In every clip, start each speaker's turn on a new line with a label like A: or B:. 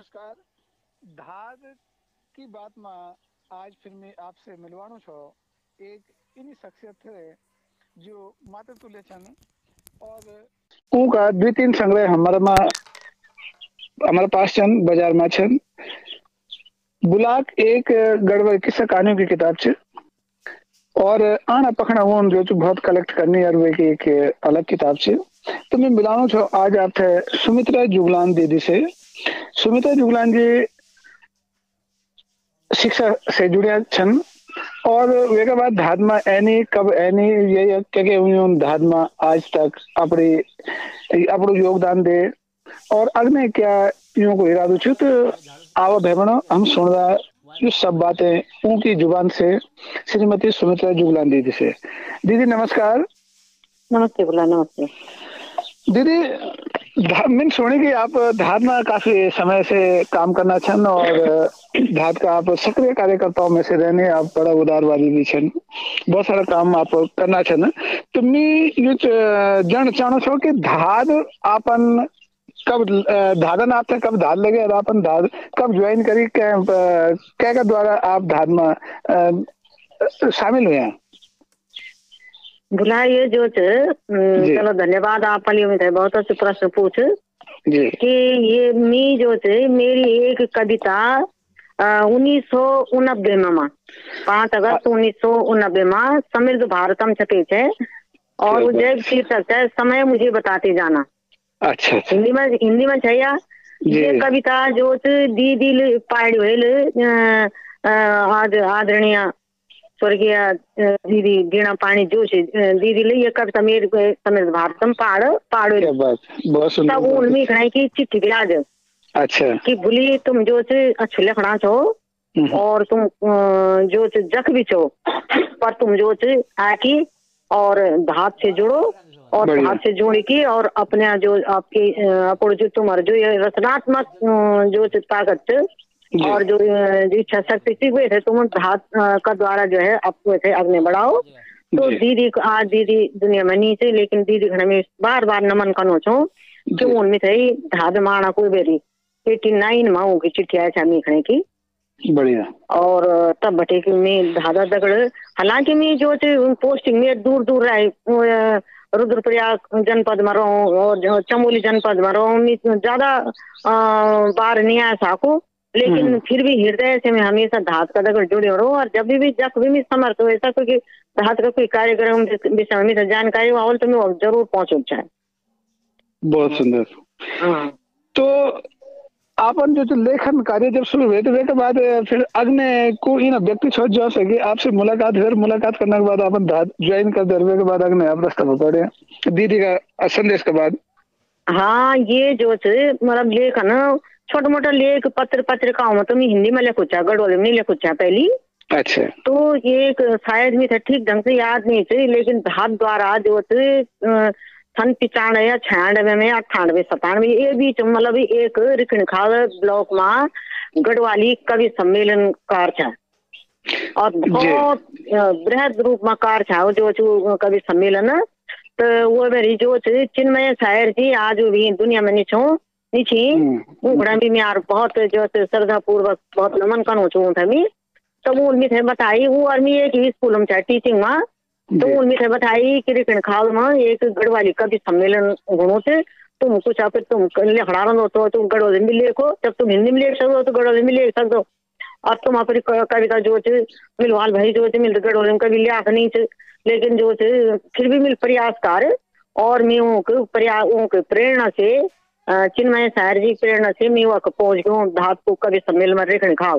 A: नमस्कार। धाद की बात में आज फिर मैं आपसे मिलवाणु छो। एक इन्हीं शख्सियत थे जो माता तुल्य छन और उनका द्वि तीन संग्रह हमारे में हमारे पास छन, बाज़ार में छन। बुलाक एक गड़बड़ किस्सा कहानियों की किताब छ और आना पखना वो जो च बहुत कलेक्ट करनी और वे की एक अलग किताब छ तो मैं मिलाऊं छो, आज आप सुमित्रा जुगलान दीदी से। सुमित्रा जुगलान जी शिक्षा से जुड़े छन और वेगा बाद धादमा एनी कब एनी ये क्या के उन धादमा आज तक अपनी अपनो योगदान दे। और अगने क्या यूँ को इरादो छु तो आओ भेमणो हम सुनदा ये सब बातें उनकी ज़ुबान से श्रीमती सुमित्रा जुगलान दीदी से। दीदी नमस्कार।
B: नमस्ते बोला नमस्ते।
A: दीदी मैंने सुनी कि आप धाद में काफ़ी समय से काम करना छन और धाद का आप सक्रिय कार्यकर्ताओं में से रहने आप बड़ा उदारवादी भी छन। बहुत सारा काम आप करना छन। तो मैं ये जन चाहना छो कि धाद आपन कब धादन आपने कब धाद लगे और आपन धाद कब ज्वाइन करी? क्या का द्वारा आप धाद में शामिल हुए हैं?
B: ये जो। चलो धन्यवाद आप बहुत अच्छे प्रश्न पूछ। कि ये मी जो च मेरी एक कविता उन्नीस सौ उनब्बे में। पाँच अगस्त उन्नीस सौ उनबे में समृद्ध भारतम छपे थे और वो जैव शीर्षक है समय मुझे बताते जाना।
A: अच्छा अच्छा।
B: हिंदी में हिंदी में छै ये कविता जो दीदी ल- पाड़ी हुएल अ, अ, आद स्वर्गीय अ, दीदी वीणा पाणी जोशी अ, दीदी ले ये कविता मेरे को समृद्ध भारतम पाड़ पाड़
A: बात बहुत
B: तब उनमें खड़ाई की चिट्ठी भी आज
A: अच्छा
B: कि भूली तुम जो च अच्छे लिखना छो। और तुम जो च जख भी छो पर तुम जो च आकी और धात से जुड़ो और। धात से जोड़ की और अपने जो आपकी अपन जो तुम्हारा जो रचनात्मक जो ताकत। और जो जो इच्छा शक्ति थी वो थे तुम धात का द्वारा जो है आपको थे अग्नि बढ़ाओ। तो दीदी आज दीदी दुनिया में नहीं थे लेकिन दीदी घर में बार बार नमन कनो छो क्यों उनमें थे धाद माना कोई बेरी एटी नाइन माओ की चिट्ठी आया था मीखने की।
A: बढ़िया।
B: और तब बटे की मैं धादा दगड़ हालाँकि मैं जो थे पोस्टिंग में दूर दूर रहे रुद्रप्रयाग जनपद में रहूँ और जो चमोली जनपद में रहूँ मैं ज़्यादा बार नहीं आया साको लेकिन
A: हम्म।
B: फिर भी हृदय से मैं हमेशा धात का दगड़ जुड़े रहूँ और जब भी भी जब भी मैं समर्थ हो ऐसा क्योंकि धात का कोई कार्यक्रम विषय में जानकारी हो तो मैं ज़रूर पहुंचू चाहे।
A: बहुत सुंदर।
B: हाँ।
A: तो आपन जो तो लेखन कार्य जब शुरू हुए तो वे के बाद फिर अग्ने को इन व्यक्ति छोड़ जो सके। आपसे मुलाकात फिर मुलाकात करने के बाद अपन ज्वाइन कर दे के बाद अग्ने आप रास्ता पर पड़े। दीदी का संदेश के बाद।
B: हाँ ये जो मतलब लेखन छोटा मोटा लेख पत्र पत्रिकाओं में तो मैं हिंदी में लिखू चाह गढ़वाली में नहीं लिखू चाह पहली।
A: अच्छा।
B: तो ये शायद में था ठीक ढंग से याद नहीं थी लेकिन धात द्वारा जो थे सन पिचानवे या छियानवे में अट्ठानवे सतानवे ये बीच मतलब एक रिखणखाल ब्लॉक में गढ़वाली कवि सम्मेलन कार था। और बहुत बृहद रूप में कार था जो कवि सम्मेलन तो वो मेरी जो थे चिन्मय शायर जी आज भी दुनिया में निछो निछी।
A: हम्म।
B: भी मैं बहुत जो श्रद्धा पूर्वक बहुत नमन कनो छू था मैं तो वो उनमें थे बताई वो आर्मी एक ही स्कूल में चाहे टीचिंग में। तो
A: जी।
B: उनमें थे बताई कि रिकण खाल में एक गढ़वाली कवि सम्मेलन गुणों से तुम कुछ आप तुम लिखड़ा रहो तो तुम गढ़वाली में लिखो जब तुम हिंदी में लिख सको तो गढ़वाली में लिख सकते हो और तुम अपनी क- कविता जो थे मिलवाल भाई जो थे मिल गढ़वाली में कभी लिया नहीं थे लेकिन जो थे फिर भी मिल प्रयास कर और मैं उनके प्रयास उनके प्रेरणा से चिन्मय शायर जी प्रेरणा से मैं वहाँ पहुँच गया धात को कवि सम्मेलन में रेखण खाल।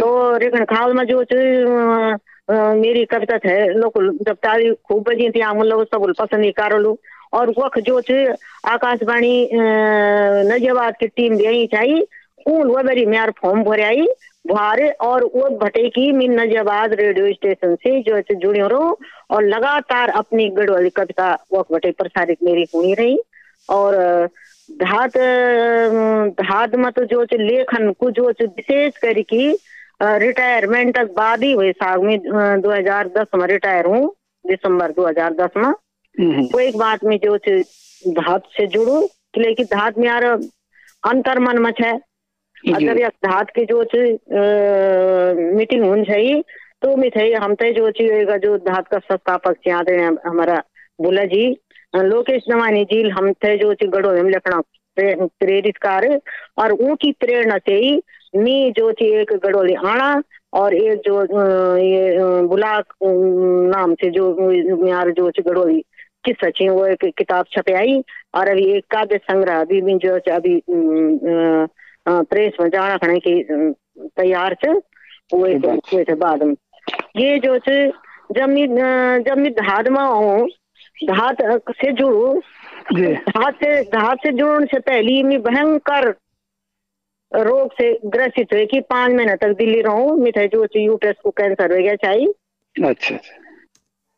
B: तो रेखण खाल में जो अ, मेरी कविता थे लोग जब तारी खूब बजी थी आम लोग सब पसंद ही कारोलू और वक्त जो थे आकाशवाणी नजियाबाद की टीम भी आई चाहिए उन वो मेरी म्यार फॉर्म भरे आई। बुहारे और वो भटे की मैं नजियाबाद रेडियो स्टेशन से जो है जुड़ी रहो। और लगातार अपनी गढ़वाली कविता वक्त भटे प्रसारित मेरी हुई रही। और धात धात में तो जो है लेखन को जो है विशेष करके रिटायरमेंट तक बाद ही हुए साल में दो हज़ार दस में रिटायर हूँ दिसंबर 2010 में। वो एक बात में जो धात से जुड़ू लेकिन धात में यार अंतर मन में है। या धात के जो च मीटिंग होनी चाहिए तो मी थे हम ते जो ची जो धात का संस्थापक छी आदरणीय हमारा बुला जी लोकेश नवानी जी, हम थे जो ची गढ़ो हम लिखना प्रेरित कार्य और उनकी प्रेरणा से ही मी जो ची एक गढ़ोली आना, और एक जो ये बुलाक नाम से जो यार जो गढ़ोली किस्सा छी वो एक किताब छपे आई, और अभी एक काव्य संग्रह, अभी भी जो अभी प्रेस में जाना खड़े की तैयार छ वो एक बाद में ये जो जब मी जब मी धाद में हूँ धात से जुड़ू धात से धात से जुड़ने से पहले मैं भयंकर रोग से ग्रसित हुए कि पाँच महीने तक दिल्ली रहूँ मिठाई जो यूट्रस को कैंसर हो गया चाहिए
A: अच्छा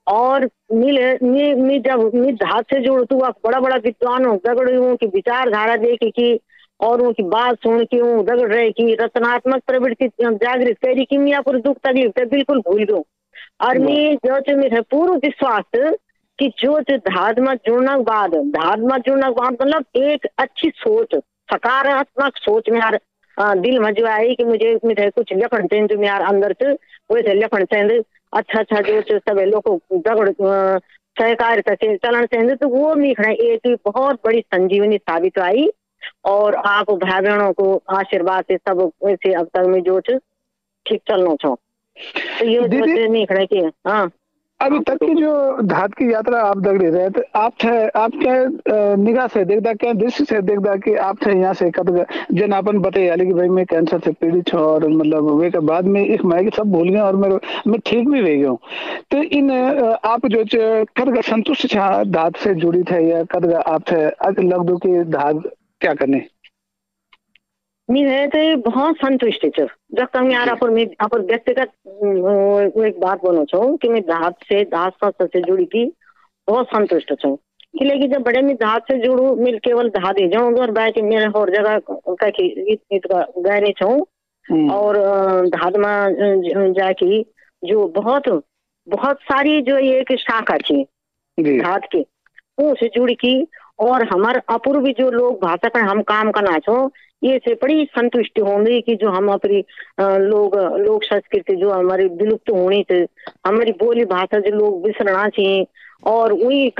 B: और मिले मी मी जब मैं धात से जुड़ तू बड़ा बड़ा विद्वान हूँ हूँ की विचारधारा देख की और उनकी बात सुन के हूँ दगड़ रहे की रचनात्मक प्रवृत्ति जागृत करी कि मैं पूरी दुख तकलीफ़ बिल्कुल भूल गयो। और मैं जो मेरे पूर्ण विश्वास कि जो धाद में जुड़ने के बाद धाद में जुड़ने के बाद मतलब एक अच्छी सोच सकारात्मक सोच में यार दिल में जो आई कि मुझे मुझे कुछ लिखण चाहिए जो मेरे अंदर से वैसे लिखण चाहिए अच्छा अच्छा जो सब लोग दगड़ सहकारिता से चलन चाहिए तो वो मिखना एक बहुत बड़ी संजीवनी साबित आई और आप भाई बहनों को आशीर्वाद से सब वैसे अब तक में जो ठीक चलना चाहो। तो ये मिखना की हाँ।
A: अभी तक की जो धात की यात्रा आप दगड़ी रहे तो आप थे आप क्या निगाह से देखदा क्या दृश्य से देखदा कि आप थे यहाँ से कब जन अपन बताइए कि भाई मैं कैंसर से पीड़ित हूँ और मतलब वे के बाद में एक मैं सब भूल गया और मेरे मैं ठीक भी रह गया तो इन आप जो कद संतुष्ट धात से जुड़ी थे या कद आप थे लग दो की धात क्या करने?
B: मैं तो बहुत संतुष्ट छ जब तक यार अपन मैं व्यक्तिगत एक बात बोलो छो कि मैं धात से धात शास्त्र से जुड़ी थी बहुत संतुष्ट छो लेकिन जब बड़े में धात से जुड़ू मिल केवल धा दे जाऊँ और बैठ मेरे और जगह गए नहीं छो और धात में जाके जो बहुत बहुत सारी जो एक शाखा थी धात की उनसे जुड़ी की और हमारे अपूर्व जो लोग भाषा का हम काम करना छो ये से बड़ी संतुष्टि होंगी कि जो हम अपनी लोग लोक संस्कृति जो हमारी विलुप्त होनी थी हमारी बोली भाषा जो लोग बिसरना चाहिए और वही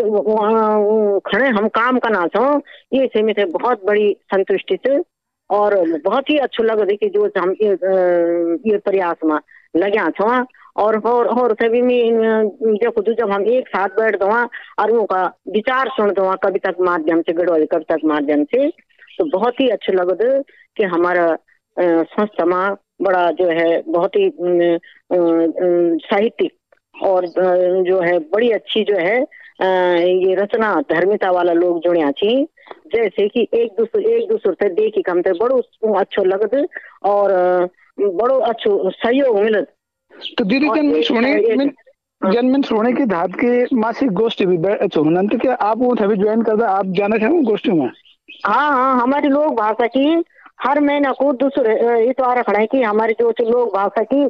B: खड़े हम काम करना छो ये से मेरे बहुत बड़ी संतुष्टि थी और बहुत ही अच्छा लग रही कि जो हम ये, ये प्रयास में लगे छो। और और और सभी में देखो तो जब हम एक साथ बैठ दो और उनका विचार सुन दो कविता के माध्यम से, गढ़वाली कविता के माध्यम से तो बहुत ही अच्छा लग कि हमारा संस्था में बड़ा जो है, बहुत ही साहित्यिक और जो है, बड़ी अच्छी जो है ये रचना, धर्मिता वाला लोग जुड़िया छी जैसे कि एक दूसरे एक दूसरे से देखी कम तो बड़ो, अच्छो लगत और बड़ो अच्छो सहयोग मिलत
A: तो दीदी जन मैं सुने मैं की धात के मासिक गोष्ठी भी होना तो क्या आप वो सभी ज्वाइन करता आप जाना चाहेंगे गोष्ठी में?
B: हाँ हाँ हमारी लोक भाषा की हर महीना को दूसरे इतवार खड़ा है कि हमारी जो लोक भाषा की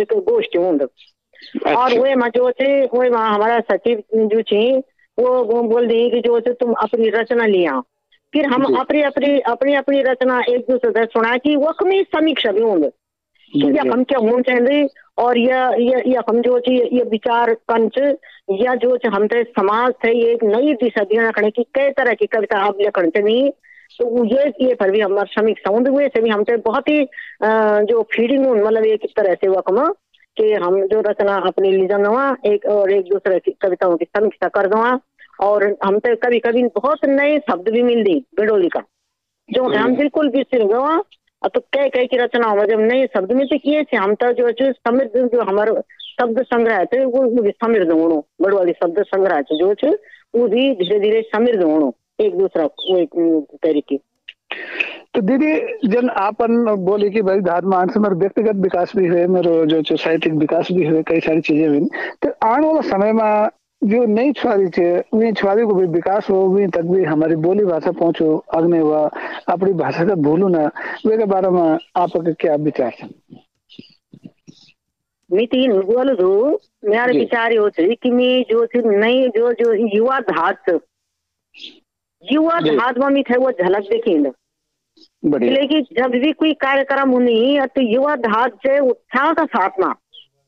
B: एक गोष्ठी अच्छा। और वे में जो थे वे में हमारा सचिव जो थी वो बोल दी कि जो तुम अपनी रचना लिया। फिर हम अपनी अपनी अपनी अपनी रचना एक दूसरे से सुना की वो कमी समीक्षा भी होंगे कि हम क्या होना चाहिए और यह यह यह हम जो ची ये विचार कंच या जो हम थे समाज थे ये एक नई दिशा दिया रखने की कई तरह की कविता आप लिखण नहीं तो ये ये पर भी हमारे श्रमिक समुद्र हुए से भी हम थे बहुत ही जो फीडिंग मतलब एक तरह से वकम कि हम जो रचना अपने लीजन हुआ एक और एक दूसरे की कविताओं की समीक्षा कर दो और हम तो कभी कभी बहुत नए शब्द भी मिल दी बेडोली का जो हम बिल्कुल भी सिर गवा तो कई कई की रचना हुआ जब नए शब्द में तो किए थे, हम तो जो समृद्ध जो हमारे शब्द संग्रह थे, वो भी समृद्ध होनो बड़ो वाली शब्द संग्रह थे जो थे वो भी धीरे धीरे समृद्ध होनो एक दूसरा, वो एक तरीके।
A: तो दीदी, जन आपन बोले कि भाई धार मानस मेरे व्यक्तिगत विकास भी हुए, मेरे जो साहित्यिक विकास भी हुए, कई सारी चीज़ें हुई। तो आने वाला समय में जो नई छुआरी छे वे छुआरी को भी विकास हो वे तक भी हमारी बोली भाषा पहुंचो अग्नि व अपनी भाषा का भूलू ना वे के बारे में आपके क्या विचार है?
B: मिति बोल दो मेरा विचार यो होते कि मैं जो नई जो जो युवा धात। युवा धात में थे वो झलक देखी लेकिन जब भी कोई कार्यक्रम हुनी तो युवा धात से उत्साह का साथ में।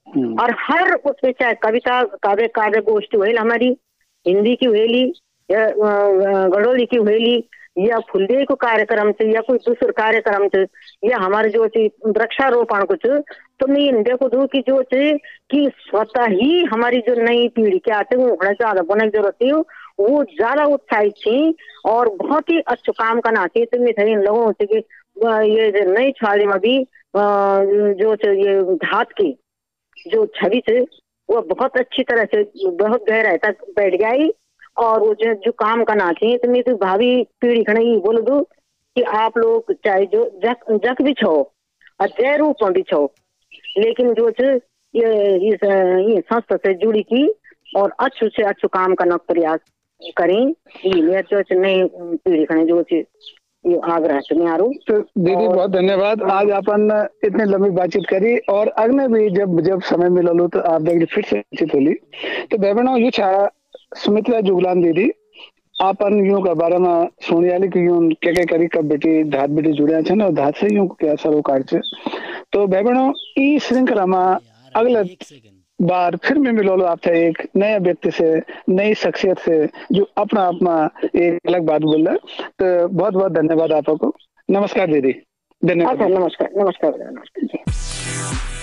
B: और हर उसमें चाहे कविता, काव्य काव्य गोष्ठी हुई, हमारी हिंदी की हुई, या गढ़ोली की हुई, या फुलदेई को कार्यक्रम से, या कोई दूसर कार्यक्रम से, या हमारे जो वृक्षारोपण कुछ तो मैं इन देखो दू की जो ची कि स्वतः ही हमारी जो नई पीढ़ी के आते हैं वो ज़्यादा बनने की ज़रूरत है वो ज़्यादा उत्साहित थी, और बहुत ही अच्छो काम करना चाहिए। तो मैं इन लोगों से कि ये नई छाली में भी जो ये धात की जो छवि से वो बहुत अच्छी तरह से, बहुत गहराई तक बैठ गई और वो जो जो काम करना चाहिए तो मैं तो भावी पीढ़ी खड़े बोल दू कि आप लोग चाहे जो जक जक भी छो और जय रूप में भी छो। लेकिन जो ये इस संस्था से जुड़ी की और अच्छे से अच्छे काम करने प्रयास करें, ये मेरे जो नई पीढ़ी खड़े, जो ये आग्रह से मैं आरू
A: तो दीदी बहुत धन्यवाद। आज अपन इतनी लंबी बातचीत करी और अगले भी जब जब समय मिलल तो आप देख फिर से बातचीत होली। तो बहनों यू छा सुमित्रा जुगलान दीदी आपन यूँ का बारे में सुनियाली कि यूँ के के करी कब बेटी धात बेटी जुड़िया छे और धात से यूँ के असर काट छे। तो बहनों ई श्रृंखला में अगले बार फिर मैं मिलो आपसे एक नया व्यक्ति से, नई शख्सियत से, जो अपना अपना एक अलग बात बोल रहा है। तो बहुत बहुत धन्यवाद आपको। नमस्कार दीदी। धन्यवाद।
B: नमस्कार नमस्कार नमस्कार